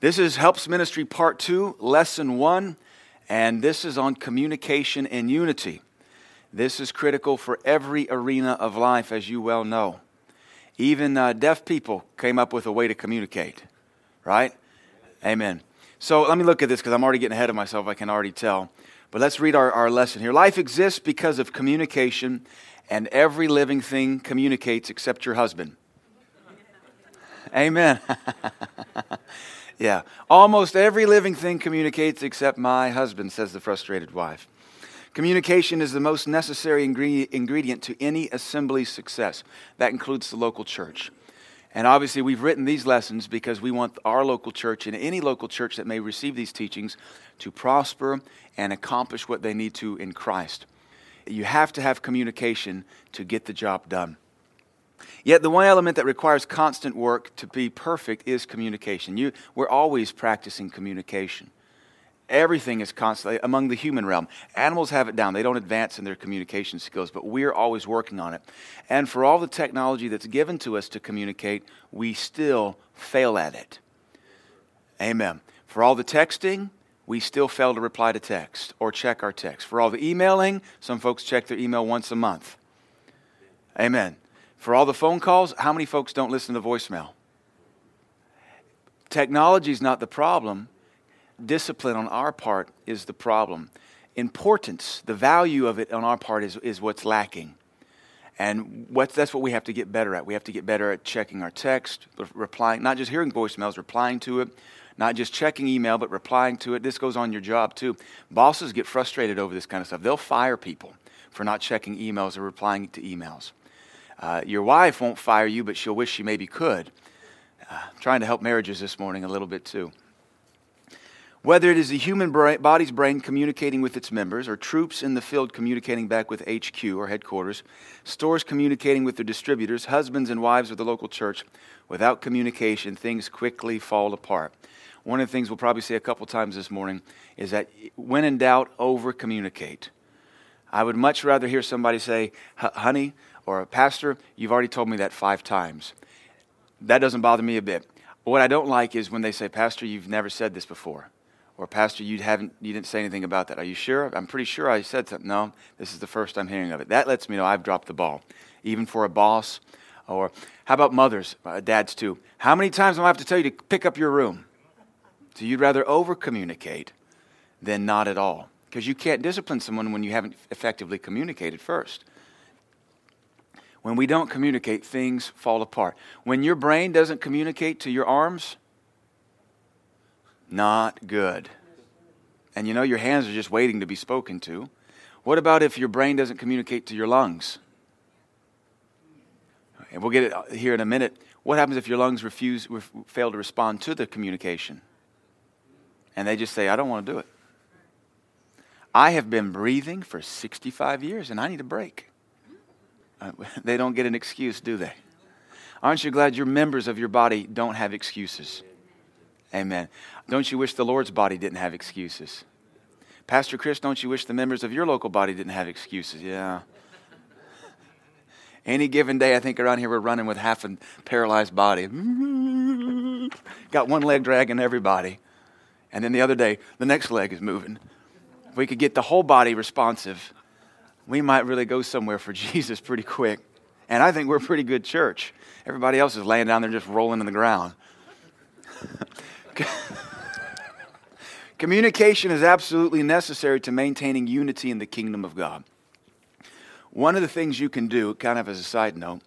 This is Helps Ministry Part 2, Lesson 1, and this is on communication and unity. This is critical for every arena of life, as you well know. Even uh, deaf people came up with a way to communicate, right? Amen. So let me look at this because I'm already getting ahead of myself, I can already tell. But let's read our, our lesson here. Life exists because of communication, and every living thing communicates except your husband. Amen. Yeah. Almost every living thing communicates except my husband, says the frustrated wife. Communication is the most necessary ingredient to any assembly's success. That includes the local church. And obviously, we've written these lessons because we want our local church and any local church that may receive these teachings to prosper and accomplish what they need to in Christ. You have to have communication to get the job done. Yet the one element that requires constant work to be perfect is communication. You, we're always practicing communication. Everything is constantly among the human realm. Animals have it down. They don't advance in their communication skills, but we're always working on it. And for all the technology that's given to us to communicate, we still fail at it. Amen. For all the texting, we still fail to reply to text or check our text. For all the emailing, some folks check their email once a month. Amen. For all the phone calls, how many folks don't listen to voicemail? Technology is not the problem. Discipline on our part is the problem. Importance, the value of it on our part is, is what's lacking. And that's what we have to get better at. We have to get better at checking our text, replying, not just hearing voicemails, replying to it, not just checking email, but replying to it. This goes on your job too. Bosses get frustrated over this kind of stuff. They'll fire people for not checking emails or replying to emails. Uh, your wife won't fire you, but she'll wish she maybe could. Uh, trying to help marriages this morning a little bit too. Whether it is the human brain, body's brain communicating with its members, or troops in the field communicating back with HQ or headquarters, stores communicating with their distributors, husbands and wives of the local church, without communication, things quickly fall apart. One of the things we'll probably say a couple times this morning is that when in doubt, over communicate. I would much rather hear somebody say, honey, or Pastor, you've already told me that five times. That doesn't bother me a bit. What I don't like is when they say, Pastor, you've never said this before. Or Pastor, you haven't you didn't say anything about that. Are you sure? I'm pretty sure I said something. No, this is the first I'm hearing of it. That lets me know I've dropped the ball. Even for a boss. Or how about mothers, uh, dads too? How many times do I have to tell you to pick up your room? So you'd rather over communicate than not at all. Because you can't discipline someone when you haven't effectively communicated first. When we don't communicate, things fall apart. When your brain doesn't communicate to your arms, not good. And you know, your hands are just waiting to be spoken to. What about if your brain doesn't communicate to your lungs? And we'll get it here in a minute. What happens if your lungs refuse, fail to respond to the communication? And they just say, I don't want to do it. I have been breathing for 65 years and I need a break. They don't get an excuse, do they? Aren't you glad your members of your body don't have excuses? Amen. Don't you wish the Lord's body didn't have excuses? Pastor Chris, don't you wish the members of your local body didn't have excuses? Yeah. Any given day, I think around here we're running with half a paralyzed body. Got one leg dragging everybody. And then the other day, the next leg is moving. If we could get the whole body responsive, we might really go somewhere for Jesus pretty quick. And I think we're a pretty good church. Everybody else is laying down there just rolling in the ground. Communication is absolutely necessary to maintaining unity in the kingdom of God. One of the things you can do, kind of as a side note,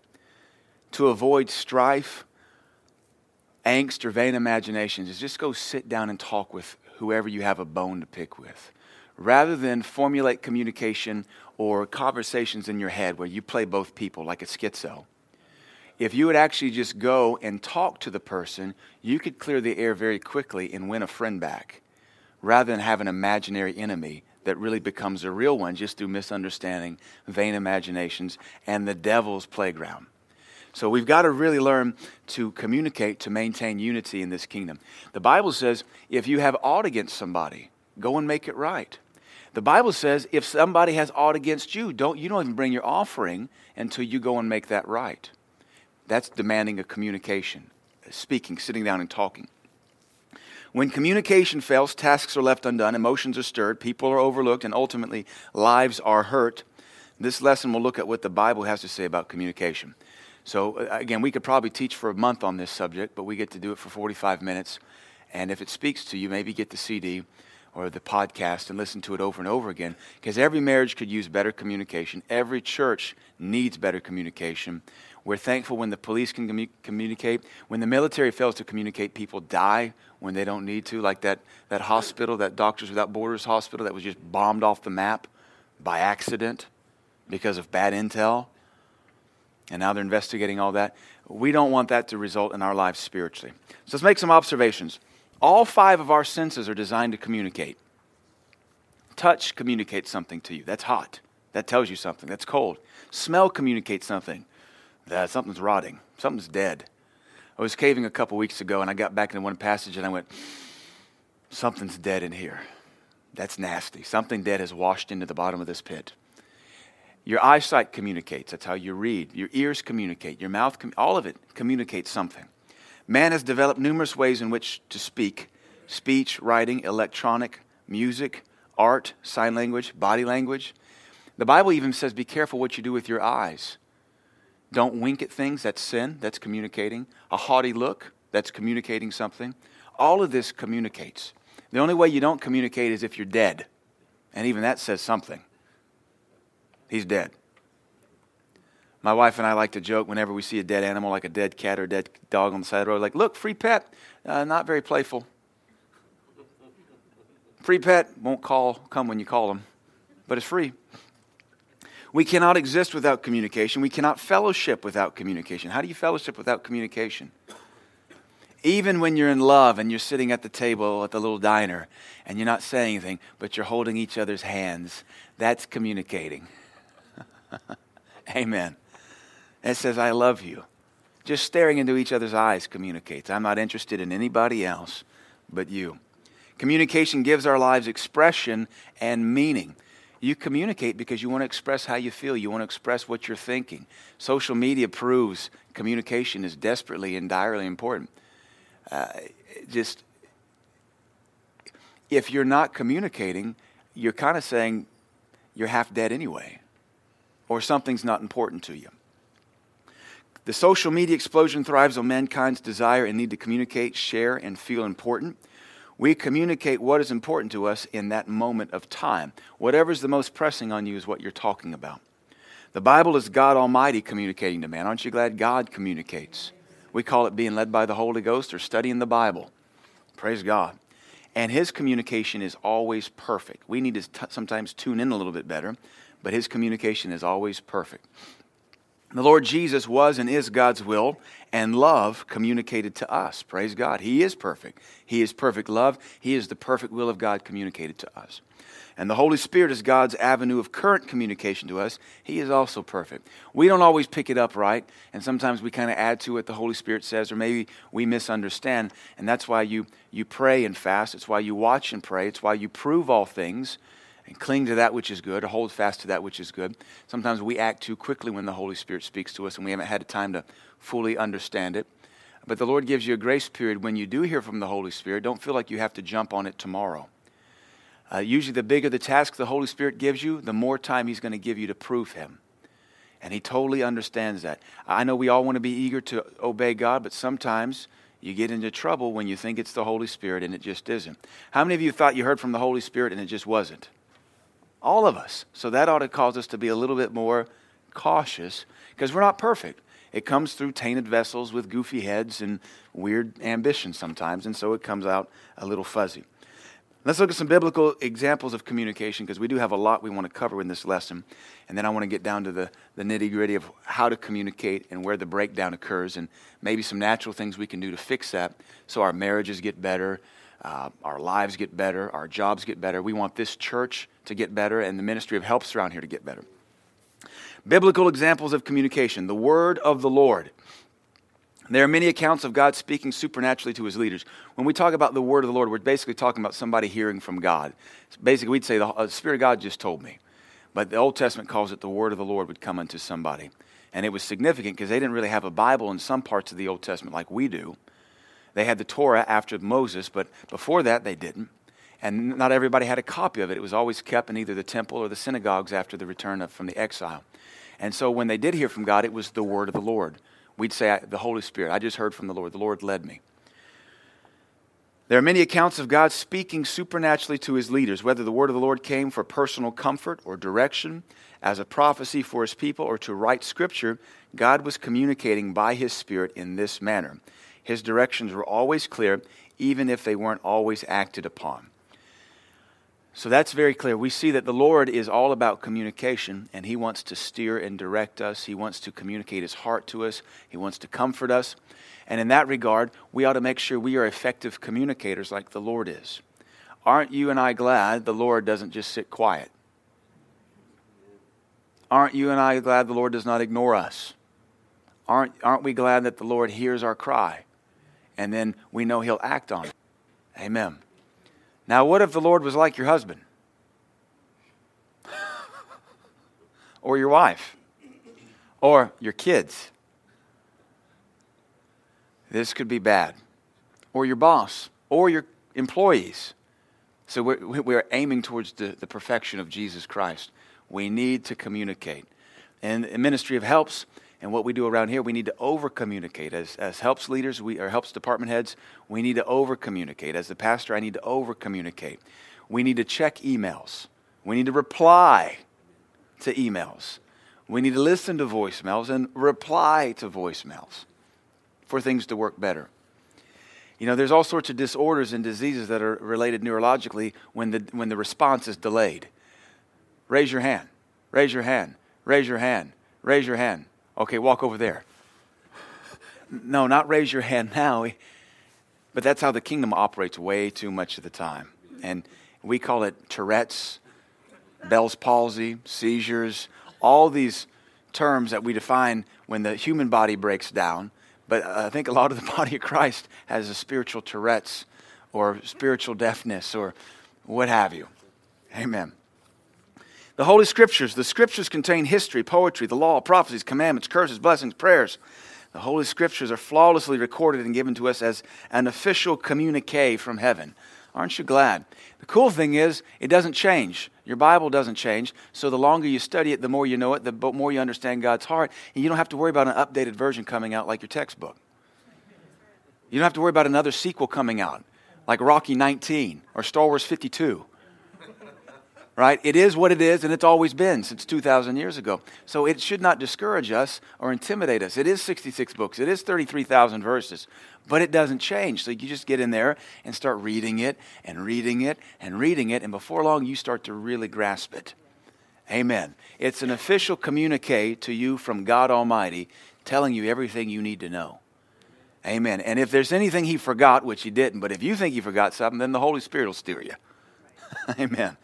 to avoid strife, angst, or vain imaginations is just go sit down and talk with whoever you have a bone to pick with. Rather than formulate communication or conversations in your head where you play both people like a schizo. If you would actually just go and talk to the person, you could clear the air very quickly and win a friend back rather than have an imaginary enemy that really becomes a real one just through misunderstanding, vain imaginations, and the devil's playground. So we've got to really learn to communicate to maintain unity in this kingdom. The Bible says if you have aught against somebody, go and make it right. The Bible says if somebody has aught against you, don't you don't even bring your offering until you go and make that right. That's demanding a communication, speaking, sitting down and talking. When communication fails, tasks are left undone, emotions are stirred, people are overlooked, and ultimately lives are hurt. This lesson will look at what the Bible has to say about communication. So, uh, again, we could probably teach for a month on this subject, but we get to do it for 45 minutes. And if it speaks to you, maybe get the CD or the podcast and listen to it over and over again because every marriage could use better communication. Every church needs better communication. We're thankful when the police can commu- communicate. When the military fails to communicate, people die when they don't need to, like that, that hospital, that Doctors Without Borders hospital that was just bombed off the map by accident because of bad intel. And now they're investigating all that. We don't want that to result in our lives spiritually. So let's make some observations. All five of our senses are designed to communicate. Touch communicates something to you. That's hot. That tells you something. That's cold. Smell communicates something. That something's rotting. Something's dead. I was caving a couple weeks ago and I got back into one passage and I went, Something's dead in here. That's nasty. Something dead has washed into the bottom of this pit. Your eyesight communicates. That's how you read. Your ears communicate. Your mouth, com- all of it communicates something. Man has developed numerous ways in which to speak speech, writing, electronic, music, art, sign language, body language. The Bible even says be careful what you do with your eyes. Don't wink at things, that's sin, that's communicating. A haughty look, that's communicating something. All of this communicates. The only way you don't communicate is if you're dead. And even that says something. He's dead. My wife and I like to joke whenever we see a dead animal, like a dead cat or a dead dog on the side of the road, like, look, free pet. Uh, not very playful. Free pet won't call, come when you call them, but it's free. We cannot exist without communication. We cannot fellowship without communication. How do you fellowship without communication? Even when you're in love and you're sitting at the table at the little diner and you're not saying anything, but you're holding each other's hands, that's communicating. Amen. It says, I love you. Just staring into each other's eyes communicates. I'm not interested in anybody else but you. Communication gives our lives expression and meaning. You communicate because you want to express how you feel, you want to express what you're thinking. Social media proves communication is desperately and direly important. Uh, just if you're not communicating, you're kind of saying you're half dead anyway, or something's not important to you. The social media explosion thrives on mankind's desire and need to communicate, share, and feel important. We communicate what is important to us in that moment of time. Whatever's the most pressing on you is what you're talking about. The Bible is God Almighty communicating to man. Aren't you glad God communicates? We call it being led by the Holy Ghost or studying the Bible. Praise God. And His communication is always perfect. We need to t- sometimes tune in a little bit better, but His communication is always perfect. The Lord Jesus was and is God's will, and love communicated to us. Praise God. He is perfect. He is perfect love. He is the perfect will of God communicated to us. And the Holy Spirit is God's avenue of current communication to us. He is also perfect. We don't always pick it up right, and sometimes we kind of add to what the Holy Spirit says, or maybe we misunderstand. And that's why you, you pray and fast. It's why you watch and pray. It's why you prove all things and cling to that which is good, or hold fast to that which is good. Sometimes we act too quickly when the Holy Spirit speaks to us and we haven't had time to fully understand it. But the Lord gives you a grace period when you do hear from the Holy Spirit. Don't feel like you have to jump on it tomorrow. Uh, usually, the bigger the task the Holy Spirit gives you, the more time He's going to give you to prove Him. And He totally understands that. I know we all want to be eager to obey God, but sometimes you get into trouble when you think it's the Holy Spirit and it just isn't. How many of you thought you heard from the Holy Spirit and it just wasn't? All of us. So that ought to cause us to be a little bit more cautious because we're not perfect. It comes through tainted vessels with goofy heads and weird ambitions sometimes, and so it comes out a little fuzzy. Let's look at some biblical examples of communication because we do have a lot we want to cover in this lesson. And then I want to get down to the, the nitty gritty of how to communicate and where the breakdown occurs, and maybe some natural things we can do to fix that so our marriages get better, uh, our lives get better, our jobs get better. We want this church to get better and the ministry of helps around here to get better. Biblical examples of communication the word of the Lord. There are many accounts of God speaking supernaturally to his leaders. When we talk about the word of the Lord, we're basically talking about somebody hearing from God. Basically, we'd say the uh, Spirit of God just told me. But the Old Testament calls it the word of the Lord would come unto somebody. And it was significant because they didn't really have a Bible in some parts of the Old Testament like we do. They had the Torah after Moses, but before that they didn't. And not everybody had a copy of it. It was always kept in either the temple or the synagogues after the return of, from the exile. And so when they did hear from God, it was the word of the Lord. We'd say, the Holy Spirit. I just heard from the Lord. The Lord led me. There are many accounts of God speaking supernaturally to his leaders, whether the word of the Lord came for personal comfort or direction, as a prophecy for his people, or to write scripture. God was communicating by his Spirit in this manner. His directions were always clear, even if they weren't always acted upon. So that's very clear. We see that the Lord is all about communication, and He wants to steer and direct us. He wants to communicate His heart to us, He wants to comfort us. And in that regard, we ought to make sure we are effective communicators like the Lord is. Aren't you and I glad the Lord doesn't just sit quiet? Aren't you and I glad the Lord does not ignore us? Aren't, aren't we glad that the Lord hears our cry? And then we know He'll act on it. Amen. Now, what if the Lord was like your husband? or your wife? Or your kids? This could be bad. Or your boss? Or your employees? So we're, we're aiming towards the, the perfection of Jesus Christ. We need to communicate. And the ministry of helps and what we do around here, we need to over communicate. As, as helps leaders, we, or helps department heads, we need to over communicate. As the pastor, I need to over communicate. We need to check emails. We need to reply to emails. We need to listen to voicemails and reply to voicemails for things to work better. You know, there's all sorts of disorders and diseases that are related neurologically when the, when the response is delayed. Raise your hand. Raise your hand. Raise your hand. Raise your hand. Okay, walk over there. No, not raise your hand now. But that's how the kingdom operates way too much of the time. And we call it Tourette's, Bell's palsy, seizures, all these terms that we define when the human body breaks down. But I think a lot of the body of Christ has a spiritual Tourette's or spiritual deafness or what have you. Amen. The Holy Scriptures, the Scriptures contain history, poetry, the law, prophecies, commandments, curses, blessings, prayers. The Holy Scriptures are flawlessly recorded and given to us as an official communique from heaven. Aren't you glad? The cool thing is, it doesn't change. Your Bible doesn't change. So the longer you study it, the more you know it, the more you understand God's heart. And you don't have to worry about an updated version coming out like your textbook. You don't have to worry about another sequel coming out like Rocky 19 or Star Wars 52 right? It is what it is, and it's always been since 2,000 years ago. So it should not discourage us or intimidate us. It is 66 books, it is 33,000 verses, but it doesn't change. So you just get in there and start reading it and reading it and reading it, and before long, you start to really grasp it. Amen. It's an official communique to you from God Almighty telling you everything you need to know. Amen. And if there's anything he forgot, which he didn't, but if you think he forgot something, then the Holy Spirit will steer you. Amen.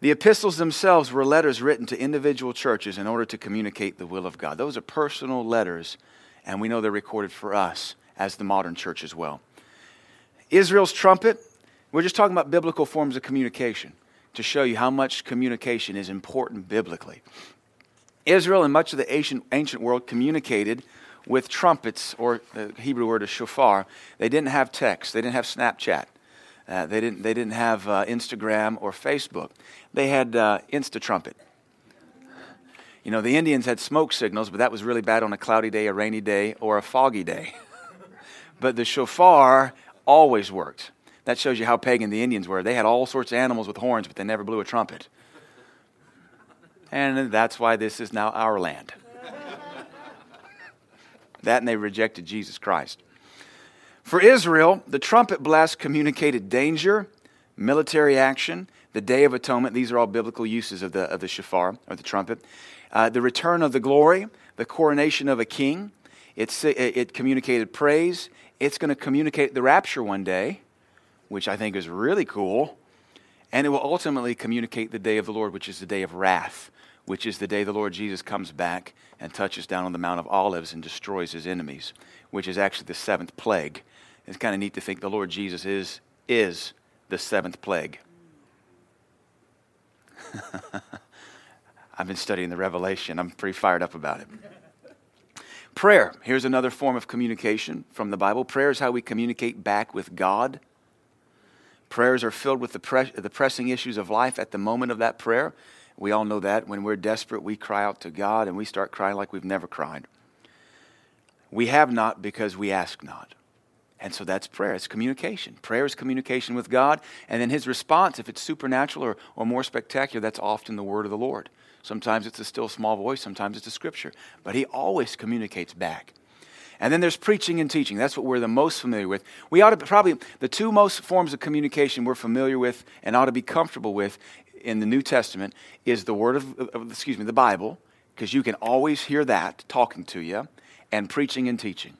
The epistles themselves were letters written to individual churches in order to communicate the will of God. Those are personal letters, and we know they're recorded for us as the modern church as well. Israel's trumpet, we're just talking about biblical forms of communication to show you how much communication is important biblically. Israel and much of the ancient, ancient world communicated with trumpets, or the Hebrew word is shofar. They didn't have text, they didn't have Snapchat. Uh, they, didn't, they didn't have uh, Instagram or Facebook. They had uh, Trumpet. You know, the Indians had smoke signals, but that was really bad on a cloudy day, a rainy day, or a foggy day. but the shofar always worked. That shows you how pagan the Indians were. They had all sorts of animals with horns, but they never blew a trumpet. And that's why this is now our land. that and they rejected Jesus Christ. For Israel, the trumpet blast communicated danger, military action, the Day of Atonement. These are all biblical uses of the, of the shofar, or the trumpet. Uh, the return of the glory, the coronation of a king. It, it communicated praise. It's going to communicate the rapture one day, which I think is really cool. And it will ultimately communicate the day of the Lord, which is the day of wrath, which is the day the Lord Jesus comes back and touches down on the Mount of Olives and destroys his enemies, which is actually the seventh plague. It's kind of neat to think the Lord Jesus is, is the seventh plague. I've been studying the Revelation. I'm pretty fired up about it. Prayer. Here's another form of communication from the Bible. Prayer is how we communicate back with God. Prayers are filled with the, pre- the pressing issues of life at the moment of that prayer. We all know that. When we're desperate, we cry out to God and we start crying like we've never cried. We have not because we ask not. And so that's prayer. It's communication. Prayer is communication with God. And then his response, if it's supernatural or, or more spectacular, that's often the word of the Lord. Sometimes it's a still small voice, sometimes it's a scripture. But he always communicates back. And then there's preaching and teaching. That's what we're the most familiar with. We ought to probably, the two most forms of communication we're familiar with and ought to be comfortable with in the New Testament is the Word of, excuse me, the Bible, because you can always hear that talking to you, and preaching and teaching.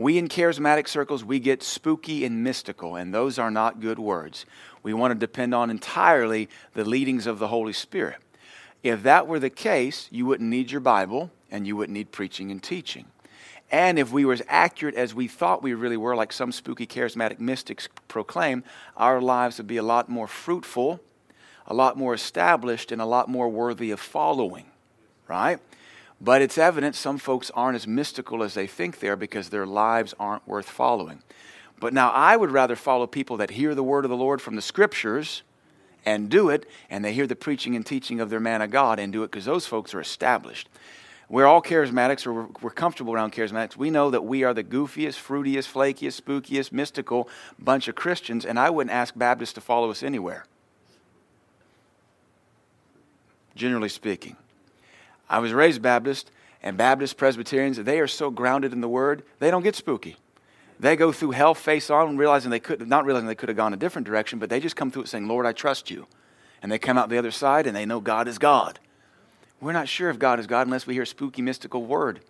We in charismatic circles, we get spooky and mystical, and those are not good words. We want to depend on entirely the leadings of the Holy Spirit. If that were the case, you wouldn't need your Bible and you wouldn't need preaching and teaching. And if we were as accurate as we thought we really were, like some spooky charismatic mystics proclaim, our lives would be a lot more fruitful, a lot more established, and a lot more worthy of following, right? But it's evident some folks aren't as mystical as they think they are because their lives aren't worth following. But now I would rather follow people that hear the word of the Lord from the scriptures and do it, and they hear the preaching and teaching of their man of God and do it because those folks are established. We're all charismatics, or we're, comfortable around charismatics. We know that we are the goofiest, fruitiest, flakiest, spookiest, mystical bunch of Christians, and I wouldn't ask Baptists to follow us anywhere. Generally speaking. I was raised Baptist, and Baptist Presbyterians, they are so grounded in the Word, they don't get spooky. They go through hell face on, realizing they could, not realizing they could have gone a different direction, but they just come through it saying, Lord, I trust you. And they come out the other side and they know God is God. We're not sure if God is God unless we hear spooky, mystical word.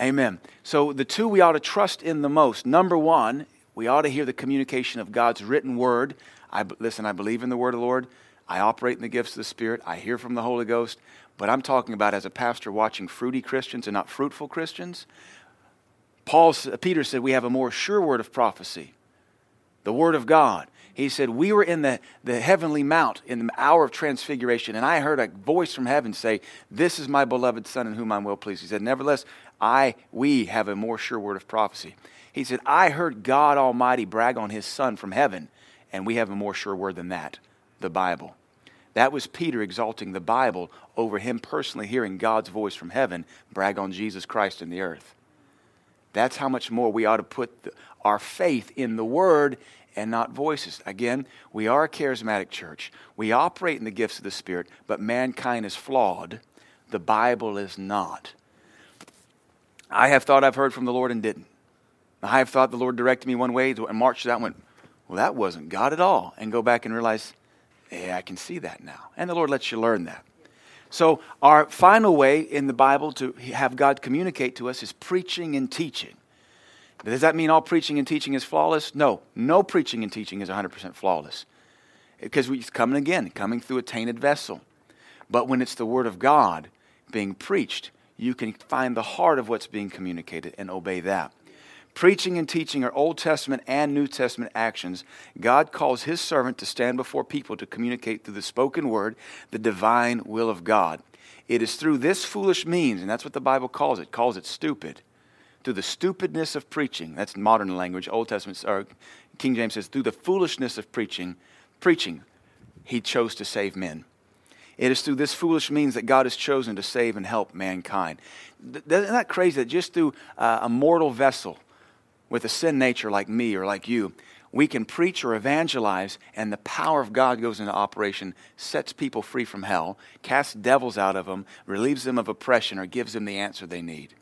Amen. So the two we ought to trust in the most. Number one, we ought to hear the communication of God's written word. I, listen, I believe in the word of the Lord. I operate in the gifts of the Spirit. I hear from the Holy Ghost. But I'm talking about as a pastor watching fruity Christians and not fruitful Christians. Paul, uh, Peter said we have a more sure word of prophecy, the word of God. He said, We were in the, the heavenly mount in the hour of transfiguration, and I heard a voice from heaven say, This is my beloved Son in whom I'm well pleased. He said, Nevertheless, I, we have a more sure word of prophecy. He said, I heard God Almighty brag on his Son from heaven, and we have a more sure word than that the Bible. That was Peter exalting the Bible over him personally hearing God's voice from heaven brag on Jesus Christ in the earth. That's how much more we ought to put the, our faith in the Word and not voices. Again, we are a charismatic church. We operate in the gifts of the Spirit, but mankind is flawed. The Bible is not. I have thought I've heard from the Lord and didn't. I have thought the Lord directed me one way and marched out and went, well, that wasn't God at all. And go back and realize, I can see that now. And the Lord lets you learn that. So, our final way in the Bible to have God communicate to us is preaching and teaching. Does that mean all preaching and teaching is flawless? No. No preaching and teaching is 100% flawless. Because it's coming again, coming through a tainted vessel. But when it's the Word of God being preached, you can find the heart of what's being communicated and obey that. Preaching and teaching are Old Testament and New Testament actions. God calls his servant to stand before people to communicate through the spoken word the divine will of God. It is through this foolish means, and that's what the Bible calls it, calls it stupid through the stupidness of preaching, that's modern language, Old Testament, or King James says, through the foolishness of preaching, preaching, he chose to save men. It is through this foolish means that God has chosen to save and help mankind. Isn't that crazy that just through uh, a mortal vessel with a sin nature like me or like you, we can preach or evangelize, and the power of God goes into operation, sets people free from hell, casts devils out of them, relieves them of oppression, or gives them the answer they need.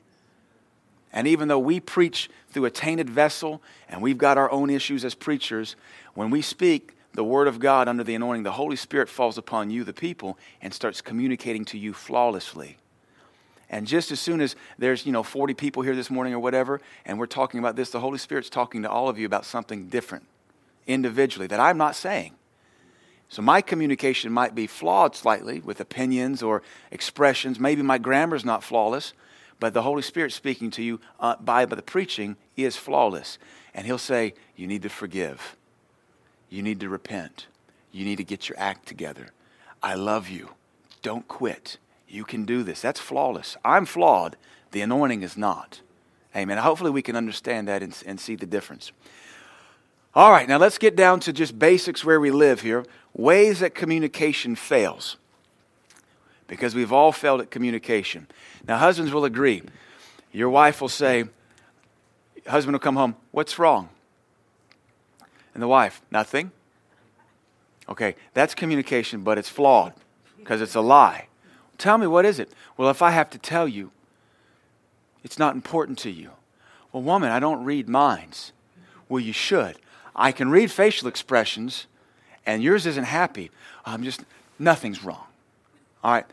And even though we preach through a tainted vessel and we've got our own issues as preachers, when we speak the Word of God under the anointing, the Holy Spirit falls upon you, the people, and starts communicating to you flawlessly. And just as soon as there's, you know, 40 people here this morning or whatever, and we're talking about this, the Holy Spirit's talking to all of you about something different individually that I'm not saying. So my communication might be flawed slightly with opinions or expressions. Maybe my grammar's not flawless, but the Holy Spirit speaking to you uh, by, by the preaching is flawless. And He'll say, You need to forgive. You need to repent. You need to get your act together. I love you. Don't quit. You can do this. That's flawless. I'm flawed, The anointing is not. Amen. Hopefully, we can understand that and, and see the difference. All right, now let's get down to just basics where we live here. Ways that communication fails. Because we've all failed at communication. Now, husbands will agree. Your wife will say, husband will come home, What's wrong? And the wife, Nothing. Okay, that's communication, but it's flawed because it's a lie. Tell me, what is it? Well, if I have to tell you, it's not important to you. Well, woman, I don't read minds. Well, you should. I can read facial expressions, and yours isn't happy. I'm just, nothing's wrong. All right,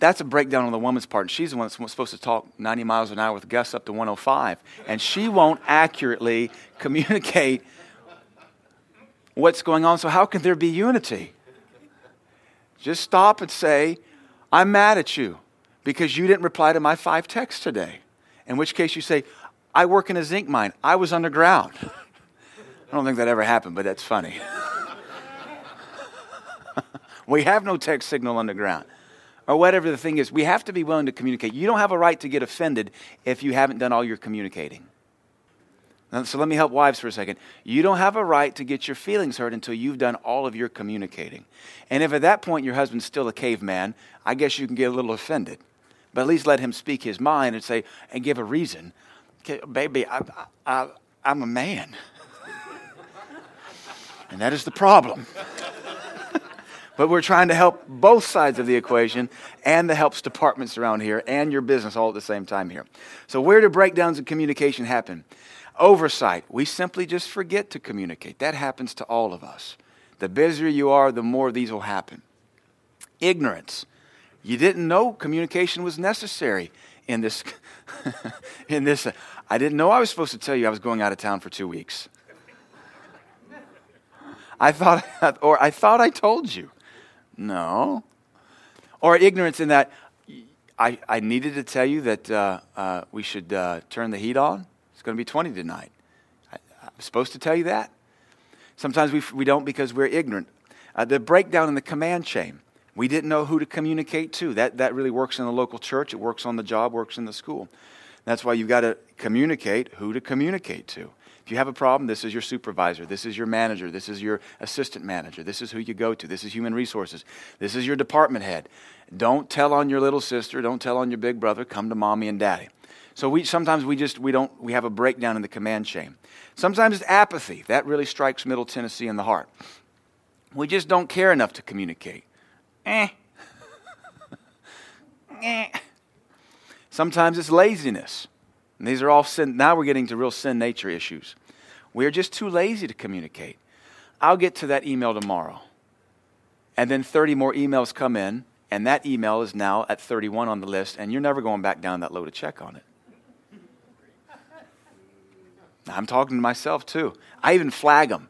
that's a breakdown on the woman's part. She's the one that's supposed to talk 90 miles an hour with gusts up to 105. And she won't accurately communicate what's going on. So, how can there be unity? Just stop and say, I'm mad at you because you didn't reply to my five texts today. In which case, you say, I work in a zinc mine. I was underground. I don't think that ever happened, but that's funny. we have no text signal underground or whatever the thing is, we have to be willing to communicate. You don't have a right to get offended if you haven't done all your communicating. Now, so let me help wives for a second. You don't have a right to get your feelings hurt until you've done all of your communicating. And if at that point your husband's still a caveman, I guess you can get a little offended. But at least let him speak his mind and say, and give a reason. Okay, baby, I, I, I'm a man. and that is the problem. But we're trying to help both sides of the equation and the helps departments around here and your business all at the same time here. So, where do breakdowns in communication happen? Oversight. We simply just forget to communicate. That happens to all of us. The busier you are, the more these will happen. Ignorance. You didn't know communication was necessary in this. in this, I didn't know I was supposed to tell you I was going out of town for two weeks. I thought, or I thought I told you. No. Or ignorance in that I, I needed to tell you that uh, uh, we should uh, turn the heat on. It's going to be 20 tonight. I, am supposed to tell you that. Sometimes we, we don't because we're ignorant. Uh, the breakdown in the command chain. We didn't know who to communicate to. That, that really works in the local church, it works on the job, works in the school. That's why you've got to communicate who to communicate to. If you have a problem, this is your supervisor, this is your manager, this is your assistant manager, this is who you go to, this is human resources, this is your department head. Don't tell on your little sister, don't tell on your big brother, come to mommy and daddy. So we sometimes we just we don't we have a breakdown in the command chain. Sometimes it's apathy. That really strikes Middle Tennessee in the heart. We just don't care enough to communicate. Eh. eh. Sometimes it's laziness. And these are all sin. Now we're getting to real sin nature issues. We're just too lazy to communicate. I'll get to that email tomorrow. And then 30 more emails come in, and that email is now at 31 on the list, and you're never going back down that low to check on it. I'm talking to myself too. I even flag them.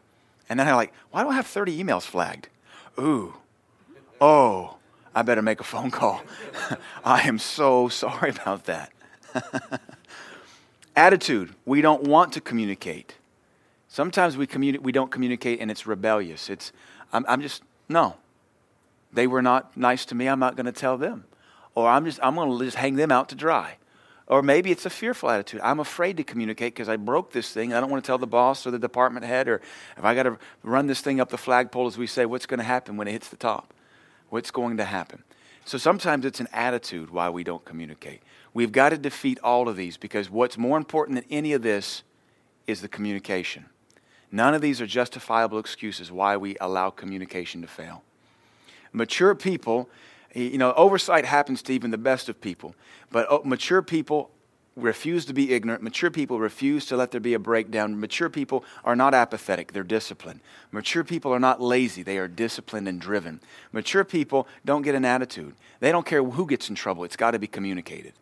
And then I'm like, why do I have 30 emails flagged? Ooh, oh, I better make a phone call. I am so sorry about that. Attitude, we don't want to communicate. Sometimes we, communi- we don't communicate and it's rebellious. It's, I'm, I'm just, no. They were not nice to me. I'm not going to tell them. Or I'm just, I'm going to just hang them out to dry. Or maybe it's a fearful attitude. I'm afraid to communicate because I broke this thing. I don't want to tell the boss or the department head, or if I got to run this thing up the flagpole, as we say, what's going to happen when it hits the top? What's going to happen? So sometimes it's an attitude why we don't communicate. We've got to defeat all of these because what's more important than any of this is the communication. None of these are justifiable excuses why we allow communication to fail. Mature people, you know, oversight happens to even the best of people, but oh, mature people refuse to be ignorant. Mature people refuse to let there be a breakdown. Mature people are not apathetic, they're disciplined. Mature people are not lazy, they are disciplined and driven. Mature people don't get an attitude. They don't care who gets in trouble, it's got to be communicated.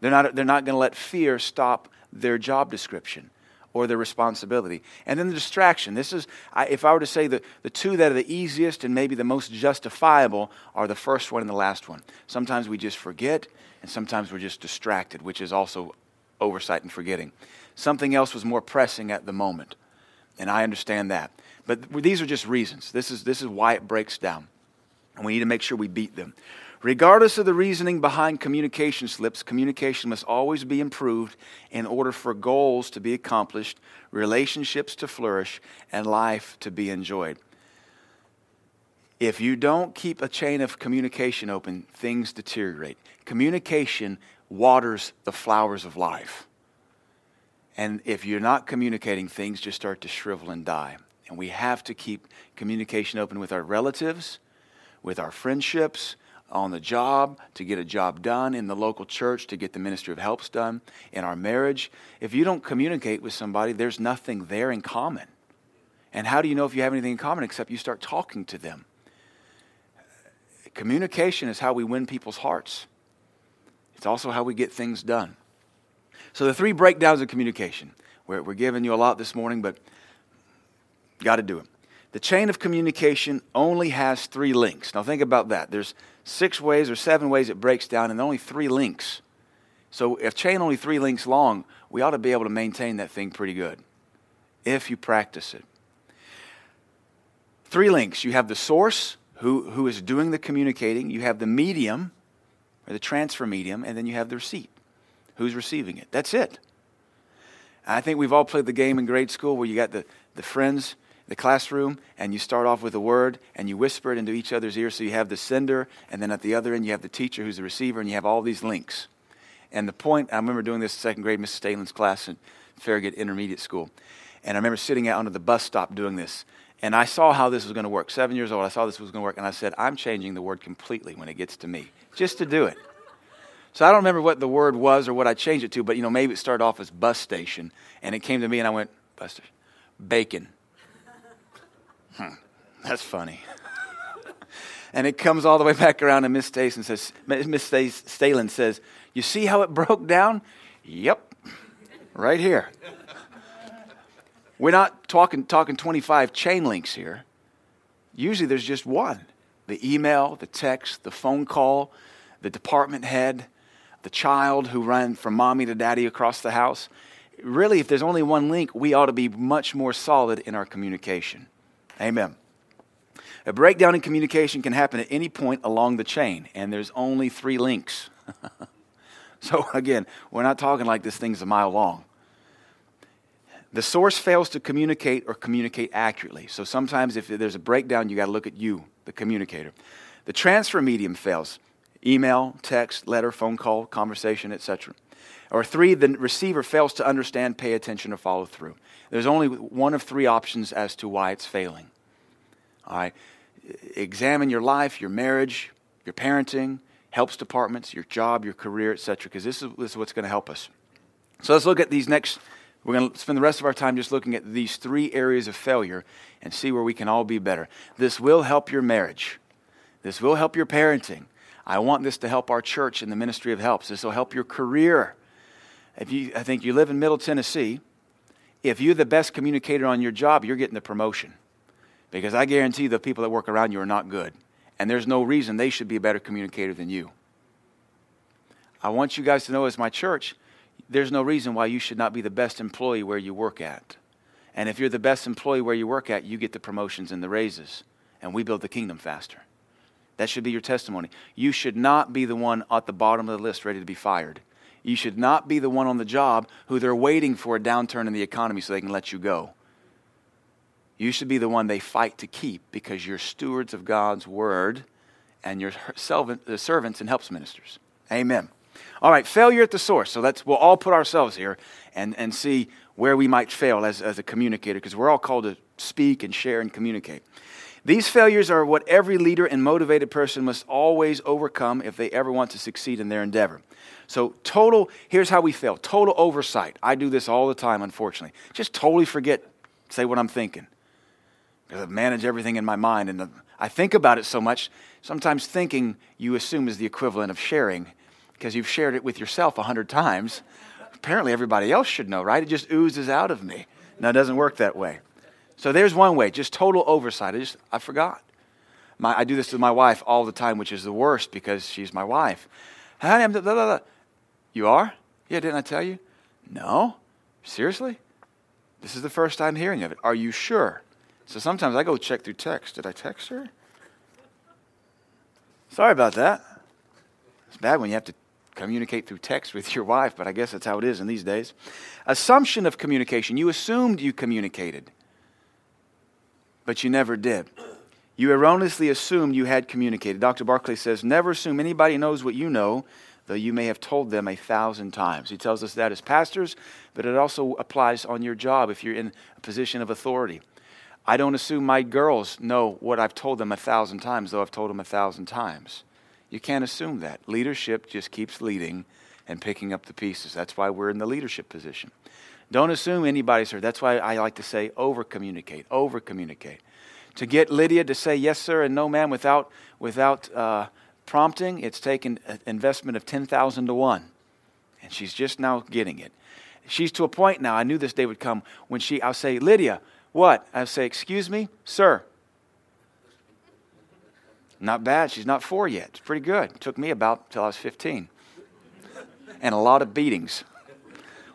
They're not, they're not going to let fear stop their job description or their responsibility. And then the distraction. This is, I, if I were to say the, the two that are the easiest and maybe the most justifiable are the first one and the last one. Sometimes we just forget, and sometimes we're just distracted, which is also oversight and forgetting. Something else was more pressing at the moment, and I understand that. But these are just reasons. This is, this is why it breaks down, and we need to make sure we beat them. Regardless of the reasoning behind communication slips, communication must always be improved in order for goals to be accomplished, relationships to flourish, and life to be enjoyed. If you don't keep a chain of communication open, things deteriorate. Communication waters the flowers of life. And if you're not communicating, things just start to shrivel and die. And we have to keep communication open with our relatives, with our friendships, on the job, to get a job done in the local church, to get the ministry of helps done in our marriage. If you don't communicate with somebody, there's nothing there in common. And how do you know if you have anything in common except you start talking to them? Communication is how we win people's hearts. It's also how we get things done. So, the three breakdowns of communication. We're, we're giving you a lot this morning, but got to do it. The chain of communication only has three links. Now, think about that. There's six ways or seven ways it breaks down, and only three links. So, if chain only three links long, we ought to be able to maintain that thing pretty good if you practice it. Three links. You have the source, who, who is doing the communicating, you have the medium, or the transfer medium, and then you have the receipt, who's receiving it. That's it. I think we've all played the game in grade school where you got the, the friends the classroom and you start off with a word and you whisper it into each other's ear so you have the sender and then at the other end you have the teacher who's the receiver and you have all these links. And the point i remember doing this in second grade mrs stalin's class in farragut intermediate school. And i remember sitting out under the bus stop doing this. And i saw how this was going to work. Seven years old i saw this was going to work and i said i'm changing the word completely when it gets to me just to do it. So i don't remember what the word was or what i changed it to but you know maybe it started off as bus bus-station and it came to me and i went bus station bacon That's funny. and it comes all the way back around, and Miss Stalin says, Miss Stalin says, "You see how it broke down? Yep, right here. We're not talking talking 25 chain links here. Usually, there's just one: the email, the text, the phone call, the department head, the child who ran from mommy to daddy across the house. Really, if there's only one link, we ought to be much more solid in our communication. Amen. A breakdown in communication can happen at any point along the chain, and there's only three links. so, again, we're not talking like this thing's a mile long. The source fails to communicate or communicate accurately. So, sometimes if there's a breakdown, you got to look at you, the communicator. The transfer medium fails email, text, letter, phone call, conversation, etc. Or three, the receiver fails to understand, pay attention, or follow through. There's only one of three options as to why it's failing. All right? Examine your life, your marriage, your parenting, helps departments, your job, your career, etc., because this is, this is what's going to help us. So let's look at these next. We're going to spend the rest of our time just looking at these three areas of failure and see where we can all be better. This will help your marriage. This will help your parenting. I want this to help our church in the ministry of helps. This will help your career. If you, I think you live in Middle Tennessee, if you're the best communicator on your job, you're getting the promotion. Because I guarantee the people that work around you are not good. And there's no reason they should be a better communicator than you. I want you guys to know, as my church, there's no reason why you should not be the best employee where you work at. And if you're the best employee where you work at, you get the promotions and the raises. And we build the kingdom faster. That should be your testimony. You should not be the one at the bottom of the list ready to be fired. You should not be the one on the job who they're waiting for a downturn in the economy so they can let you go. You should be the one they fight to keep because you're stewards of God's word and you're uh, servants and helps ministers. Amen. All right, failure at the source. So let's we'll all put ourselves here and, and see where we might fail as, as a communicator because we're all called to speak and share and communicate. These failures are what every leader and motivated person must always overcome if they ever want to succeed in their endeavor. So, total, here's how we fail total oversight. I do this all the time, unfortunately. Just totally forget, say what I'm thinking. Because I manage everything in my mind, and I think about it so much. Sometimes thinking you assume is the equivalent of sharing, because you've shared it with yourself a hundred times. Apparently, everybody else should know, right? It just oozes out of me. Now, it doesn't work that way. So, there's one way, just total oversight. I just, I forgot. My, I do this with my wife all the time, which is the worst because she's my wife. Honey, I'm blah, blah, blah. You are? Yeah, didn't I tell you? No. Seriously? This is the first time hearing of it. Are you sure? So sometimes I go check through text. Did I text her? Sorry about that. It's bad when you have to communicate through text with your wife, but I guess that's how it is in these days. Assumption of communication. You assumed you communicated, but you never did. You erroneously assumed you had communicated. Dr. Barclay says, Never assume anybody knows what you know, though you may have told them a thousand times. He tells us that as pastors, but it also applies on your job if you're in a position of authority. I don't assume my girls know what I've told them a thousand times, though I've told them a thousand times. You can't assume that. Leadership just keeps leading and picking up the pieces. That's why we're in the leadership position. Don't assume anybody's heard. That's why I like to say over communicate, over communicate. To get Lydia to say yes, sir, and no, ma'am, without, without uh, prompting, it's taken an investment of 10,000 to 1. And she's just now getting it. She's to a point now, I knew this day would come when she, I'll say, Lydia, what? I'll say, excuse me, sir. Not bad. She's not four yet. It's pretty good. It took me about till I was 15. And a lot of beatings.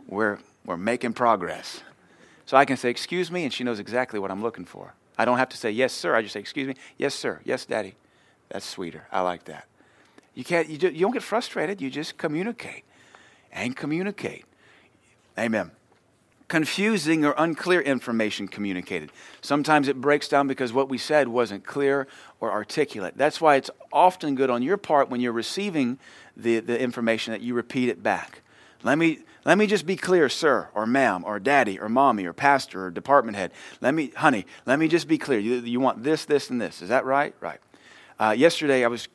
We're, we're making progress. So I can say, excuse me, and she knows exactly what I'm looking for. I don't have to say, yes, sir. I just say, excuse me. Yes, sir. Yes, daddy. That's sweeter. I like that. You, can't, you, just, you don't get frustrated. You just communicate and communicate. Amen confusing or unclear information communicated. Sometimes it breaks down because what we said wasn't clear or articulate. That's why it's often good on your part when you're receiving the, the information that you repeat it back. Let me, let me just be clear, sir, or ma'am, or daddy, or mommy, or pastor, or department head. Let me, honey, let me just be clear. You, you want this, this, and this. Is that right? Right. Uh, yesterday, I was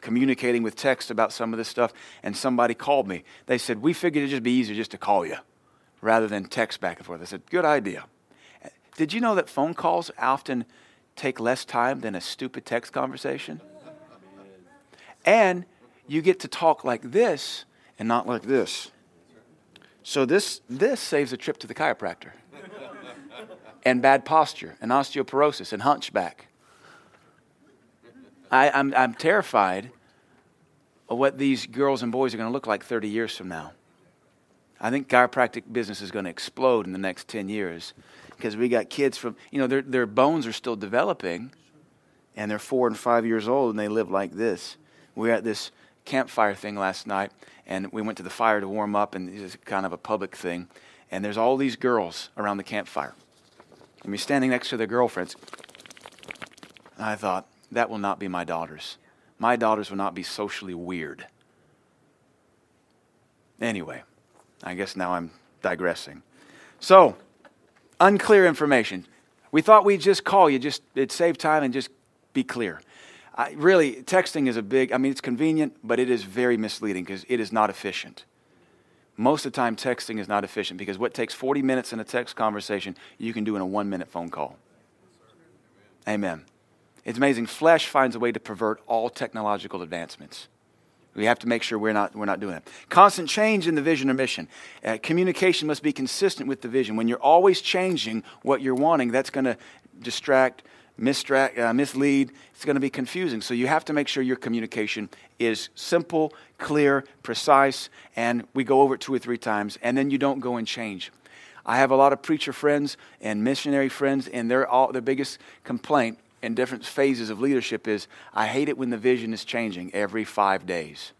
communicating with text about some of this stuff, and somebody called me. They said, We figured it'd just be easier just to call you rather than text back and forth. I said, Good idea. Did you know that phone calls often take less time than a stupid text conversation? And you get to talk like this and not like this. So this this saves a trip to the chiropractor. and bad posture and osteoporosis and hunchback. I, I'm, I'm terrified of what these girls and boys are going to look like 30 years from now. I think chiropractic business is going to explode in the next 10 years because we got kids from, you know, their, their bones are still developing and they're four and five years old and they live like this. We were at this campfire thing last night and we went to the fire to warm up and it's kind of a public thing. And there's all these girls around the campfire. And we're standing next to their girlfriends. And I thought, that will not be my daughters. My daughters will not be socially weird. Anyway, I guess now I'm digressing. So, unclear information. We thought we'd just call you, just it save time and just be clear. I, really, texting is a big, I mean, it's convenient, but it is very misleading because it is not efficient. Most of the time, texting is not efficient because what takes 40 minutes in a text conversation, you can do in a one minute phone call. Amen. It's amazing. Flesh finds a way to pervert all technological advancements. We have to make sure we're not, we're not doing that. Constant change in the vision or mission. Uh, communication must be consistent with the vision. When you're always changing what you're wanting, that's going to distract, uh, mislead. It's going to be confusing. So you have to make sure your communication is simple, clear, precise, and we go over it two or three times, and then you don't go and change. I have a lot of preacher friends and missionary friends, and they're all their biggest complaint in different phases of leadership is I hate it when the vision is changing every five days.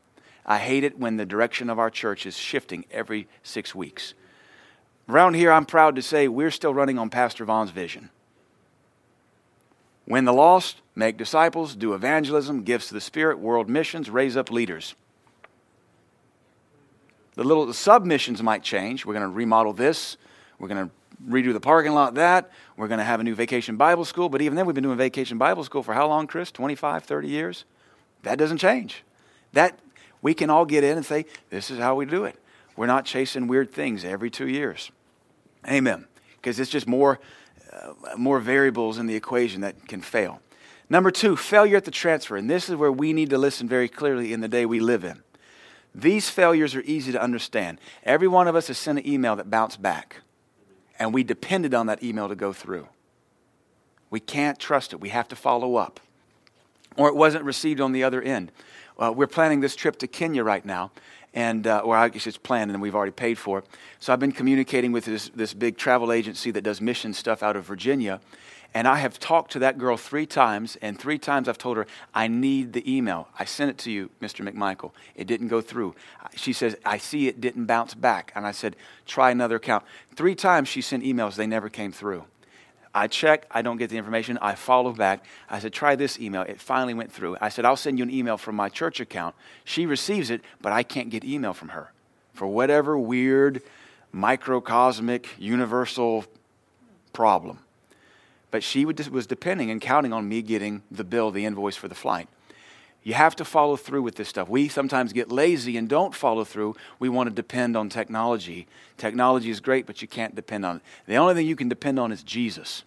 I hate it when the direction of our church is shifting every six weeks. Around here, I'm proud to say we're still running on Pastor Vaughn's vision. Win the lost, make disciples, do evangelism, gifts to the Spirit, world missions, raise up leaders. The little submissions might change. We're going to remodel this. We're going to redo the parking lot that. We're going to have a new vacation Bible school. But even then, we've been doing vacation Bible school for how long, Chris? 25, 30 years? That doesn't change. That we can all get in and say, this is how we do it. We're not chasing weird things every two years. Amen. Because it's just more, uh, more variables in the equation that can fail. Number two, failure at the transfer. And this is where we need to listen very clearly in the day we live in. These failures are easy to understand. Every one of us has sent an email that bounced back and we depended on that email to go through. We can't trust it. We have to follow up. Or it wasn't received on the other end. Uh, we're planning this trip to Kenya right now, and uh, or I guess it's planned and we've already paid for it. So I've been communicating with this, this big travel agency that does mission stuff out of Virginia. And I have talked to that girl three times, and three times I've told her, I need the email. I sent it to you, Mr. McMichael. It didn't go through. She says, I see it didn't bounce back. And I said, try another account. Three times she sent emails, they never came through. I check, I don't get the information. I follow back. I said, try this email. It finally went through. I said, I'll send you an email from my church account. She receives it, but I can't get email from her for whatever weird, microcosmic, universal problem. But she was depending and counting on me getting the bill, the invoice for the flight. You have to follow through with this stuff. We sometimes get lazy and don't follow through. We want to depend on technology. Technology is great, but you can't depend on it. The only thing you can depend on is Jesus.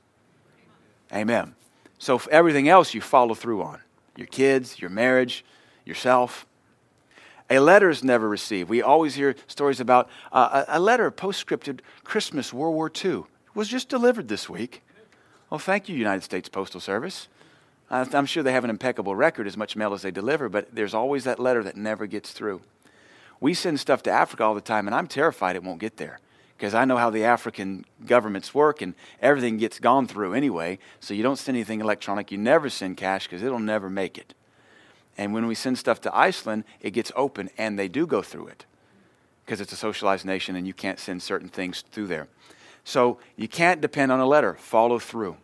Amen. So everything else you follow through on your kids, your marriage, yourself. A letter is never received. We always hear stories about uh, a letter, postscripted Christmas, World War II, was just delivered this week. Well, thank you, United States Postal Service. I'm sure they have an impeccable record, as much mail as they deliver, but there's always that letter that never gets through. We send stuff to Africa all the time, and I'm terrified it won't get there because I know how the African governments work, and everything gets gone through anyway. So you don't send anything electronic. You never send cash because it'll never make it. And when we send stuff to Iceland, it gets open, and they do go through it because it's a socialized nation, and you can't send certain things through there. So you can't depend on a letter. Follow through.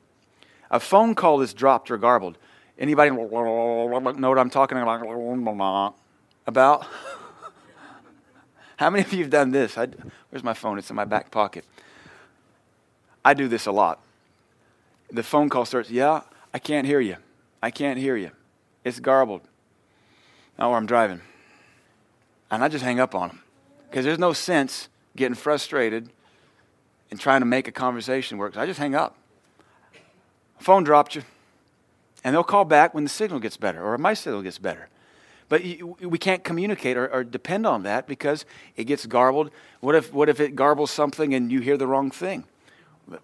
A phone call is dropped or garbled. Anybody know what I'm talking about? About? How many of you have done this? I, where's my phone? It's in my back pocket. I do this a lot. The phone call starts, yeah, I can't hear you. I can't hear you. It's garbled. Oh, I'm driving. And I just hang up on them because there's no sense getting frustrated and trying to make a conversation work. So I just hang up. Phone dropped you. And they'll call back when the signal gets better or my signal gets better. But we can't communicate or, or, depend on that because it gets garbled. What if, what if it garbles something and you hear the wrong thing?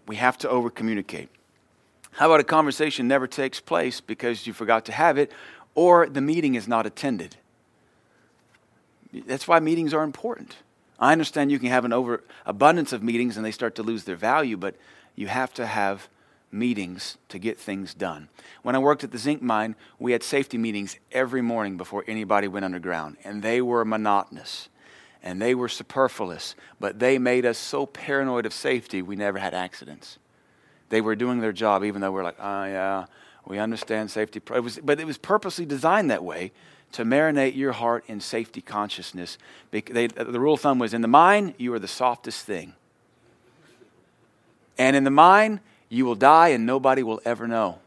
We have to over communicate. How about a conversation never takes place because you forgot to have it or the meeting is not attended? That's why meetings are important. I understand you can have an overabundance of meetings and they start to lose their value, but you have to have meetings to get things done. When I worked at the zinc mine, we had safety meetings every morning before anybody went underground, and they were monotonous and they were superfluous, but they made us so paranoid of safety we never had accidents. They were doing their job, even though we're like, oh, yeah, we understand safety. It was, but it was purposely designed that way to marinate your heart in safety consciousness. They, the rule of thumb was in the mine, you are the softest thing. And in the mine, you will die and nobody will ever know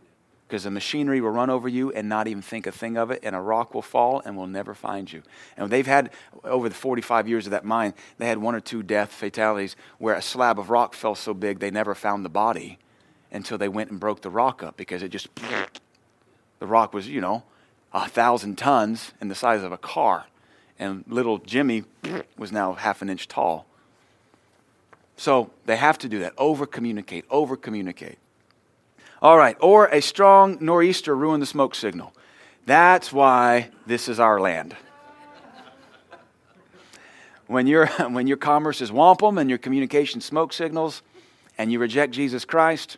because the machinery will run over you and not even think a thing of it, and a rock will fall and will never find you. And they've had, over the 45 years of that mine, they had one or two death fatalities where a slab of rock fell so big they never found the body until they went and broke the rock up because it just, the rock was, you know, a thousand tons and the size of a car. And little Jimmy was now half an inch tall. So they have to do that. Over communicate, over communicate. All right, or a strong nor'easter ruined the smoke signal. That's why this is our land. When, your when your commerce is wampum and your communication smoke signals and you reject Jesus Christ,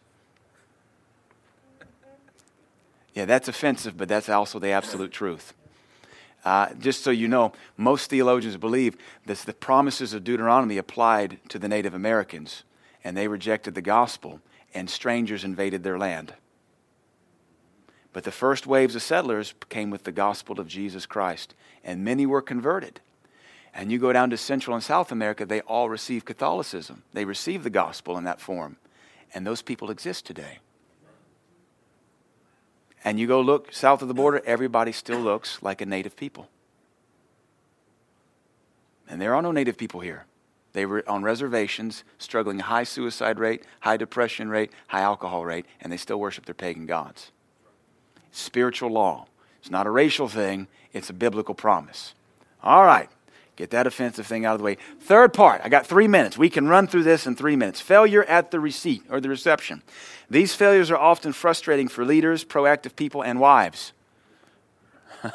yeah, that's offensive, but that's also the absolute truth. Uh, just so you know, most theologians believe that the promises of Deuteronomy applied to the Native Americans, and they rejected the gospel, and strangers invaded their land. But the first waves of settlers came with the gospel of Jesus Christ, and many were converted. And you go down to Central and South America, they all receive Catholicism. They receive the gospel in that form. And those people exist today. And you go look south of the border, everybody still looks like a native people. And there are no native people here. They were on reservations, struggling a high suicide rate, high depression rate, high alcohol rate, and they still worship their pagan gods. Spiritual law. It's not a racial thing, it's a biblical promise. All right. Get that offensive thing out of the way. Third part, I got three minutes. We can run through this in three minutes. Failure at the receipt or the reception. These failures are often frustrating for leaders, proactive people, and wives.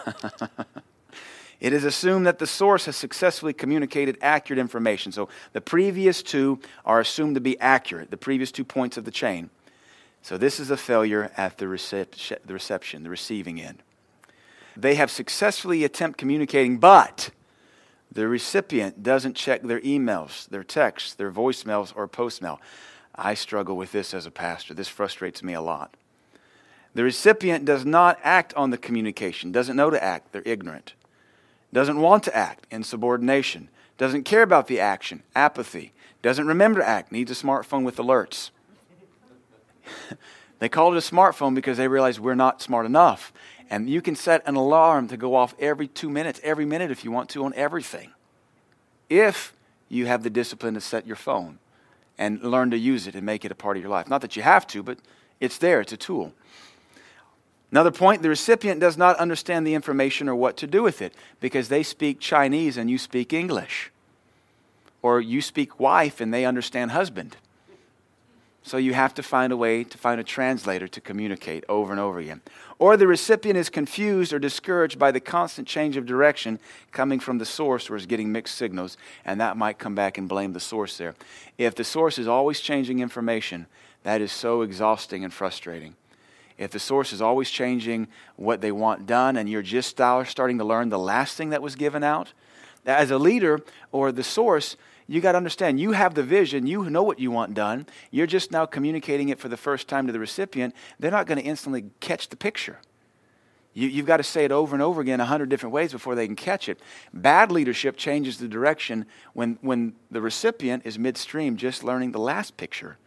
It is assumed that the source has successfully communicated accurate information. So the previous two are assumed to be accurate, the previous two points of the chain. So this is a failure at the, recep- the reception, the receiving end. They have successfully attempted communicating, but the recipient doesn't check their emails, their texts, their voicemails, or postmail. I struggle with this as a pastor. This frustrates me a lot. The recipient does not act on the communication, doesn't know to act, they're ignorant, doesn't want to act, insubordination, doesn't care about the action, apathy, doesn't remember to act, needs a smartphone with alerts. they call it a smartphone because they realize we're not smart enough. And you can set an alarm to go off every two minutes, every minute if you want to, on everything. If you have the discipline to set your phone and learn to use it and make it a part of your life. Not that you have to, but it's there, it's a tool. Another point the recipient does not understand the information or what to do with it because they speak Chinese and you speak English. Or you speak wife and they understand husband. So you have to find a way to find a translator to communicate over and over again. Or the recipient is confused or discouraged by the constant change of direction coming from the source or is getting mixed signals, and that might come back and blame the source there. If the source is always changing information, that is so exhausting and frustrating. If the source is always changing what they want done and you're just starting to learn the last thing that was given out, as a leader or the source, you got to understand you have the vision, you know what you want done. You're just now communicating it for the first time to the recipient. They're not going to instantly catch the picture. You, have got to say it over and over again a hundred different ways before they can catch it. Bad leadership changes the direction when, when the recipient is midstream just learning the last picture.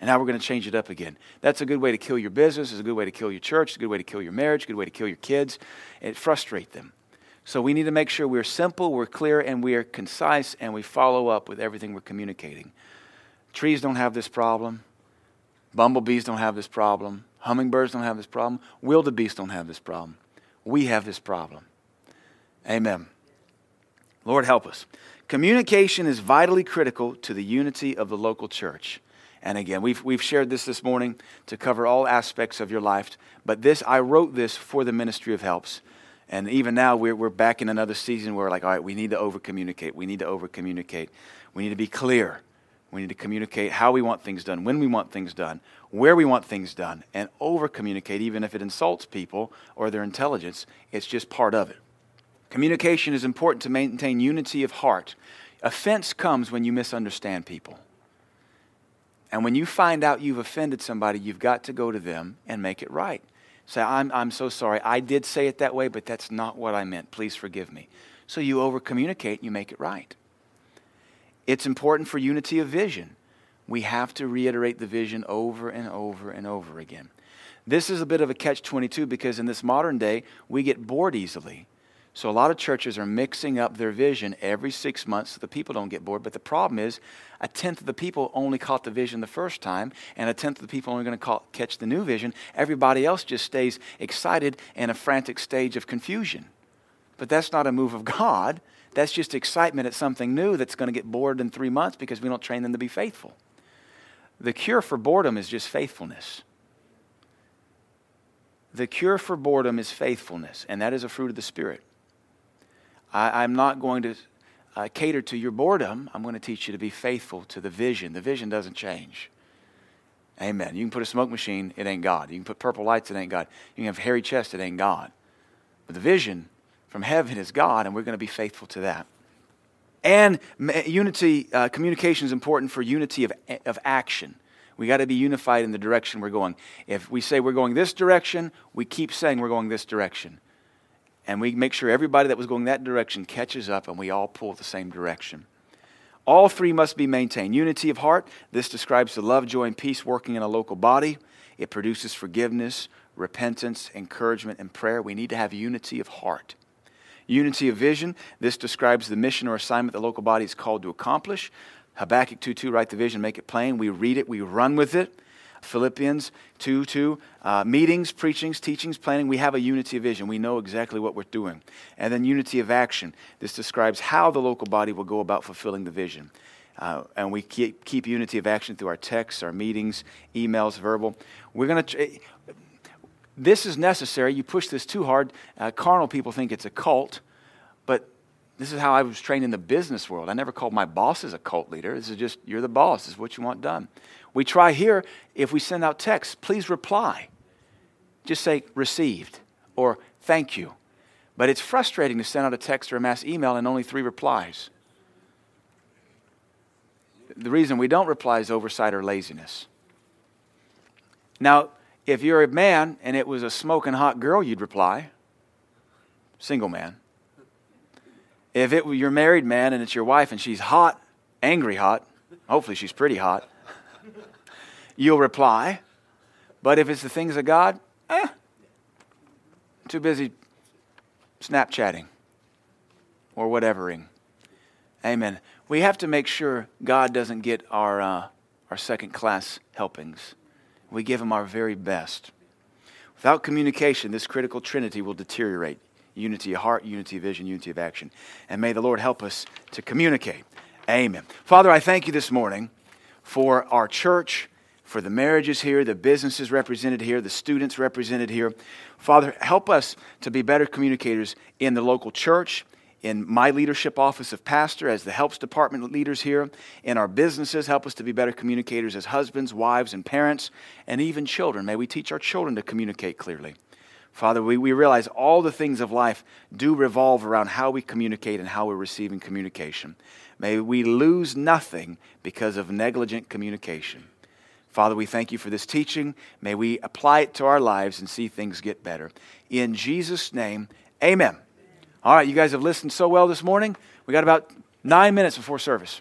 And now we're going to change it up again. That's a good way to kill your business. It's a good way to kill your church. It's a good way to kill your marriage. A good way to kill your kids. It frustrates them. So we need to make sure we're simple, we're clear, and we are concise, and we follow up with everything we're communicating. Trees don't have this problem. Bumblebees don't have this problem. Hummingbirds don't have this problem. Wildebeest don't have this problem. We have this problem. Amen. Lord, help us. Communication is vitally critical to the unity of the local church. And again, we've, we've shared this this morning to cover all aspects of your life. But this, I wrote this for the ministry of helps. And even now, we're, we're back in another season where, we're like, all right, we need to over communicate. We need to over communicate. We need to be clear. We need to communicate how we want things done, when we want things done, where we want things done, and over communicate, even if it insults people or their intelligence. It's just part of it. Communication is important to maintain unity of heart. Offense comes when you misunderstand people. And when you find out you've offended somebody, you've got to go to them and make it right. Say, I'm, I'm so sorry. I did say it that way, but that's not what I meant. Please forgive me. So you over communicate and you make it right. It's important for unity of vision. We have to reiterate the vision over and over and over again. This is a bit of a catch 22 because in this modern day, we get bored easily. So a lot of churches are mixing up their vision every six months so the people don't get bored. But the problem is, a tenth of the people only caught the vision the first time, and a tenth of the people only going to catch the new vision. Everybody else just stays excited in a frantic stage of confusion. But that's not a move of God. That's just excitement at something new that's going to get bored in three months because we don't train them to be faithful. The cure for boredom is just faithfulness. The cure for boredom is faithfulness, and that is a fruit of the Spirit. I, am not going to uh, cater to your boredom. I'm going to teach you to be faithful to the vision. The vision doesn't change. Amen. You can put a smoke machine, it ain't God. You can put purple lights, it ain't God. You can have hairy chest, it ain't God. But the vision from heaven is God, and we're going to be faithful to that. And unity, uh, communication is important for unity of, of action. We got to be unified in the direction we're going. If we say we're going this direction, we keep saying we're going this direction and we make sure everybody that was going that direction catches up and we all pull the same direction. All three must be maintained. Unity of heart, this describes the love, joy, and peace working in a local body. It produces forgiveness, repentance, encouragement, and prayer. We need to have unity of heart. Unity of vision, this describes the mission or assignment the local body is called to accomplish. Habakkuk 2 2, write the vision, make it plain. We read it, we run with it. Philippians 2 2. Uh, meetings, preachings, teachings, planning, we have a unity of vision. We know exactly what we're doing. And then unity of action. This describes how the local body will go about fulfilling the vision. Uh, and we keep, keep unity of action through our texts, our meetings, emails, verbal. We're going to. This is necessary. You push this too hard. Uh, carnal people think it's a cult. But this is how I was trained in the business world. I never called my bosses a cult leader. This is just, you're the boss. This is what you want done. We try here, if we send out texts, please reply. Just say received or thank you. But it's frustrating to send out a text or a mass email and only three replies. The reason we don't reply is oversight or laziness. Now, if you're a man and it was a smoking hot girl, you'd reply. Single man. If it were your married man and it's your wife and she's hot, angry hot, hopefully she's pretty hot, you'll reply. But if it's the things of God, eh, too busy Snapchatting or whatevering. Amen. We have to make sure God doesn't get our, uh, our second class helpings. We give him our very best. Without communication, this critical trinity will deteriorate unity of heart, unity of vision, unity of action. And may the Lord help us to communicate. Amen. Father, I thank you this morning for our church, for the marriages here, the businesses represented here, the students represented here. Father, help us to be better communicators in the local church in my leadership office of pastor, as the helps department leaders here, in our businesses. Help us to be better communicators as husbands, wives, and parents, and even children. May we teach our children to communicate clearly. Father, we, we realize all the things of life do revolve around how we communicate and how we're receiving communication. May we lose nothing because of negligent communication. Father, we thank you for this teaching. May we apply it to our lives and see things get better. In Jesus' name, amen. All right, you guys have listened so well this morning. We got about nine minutes before service.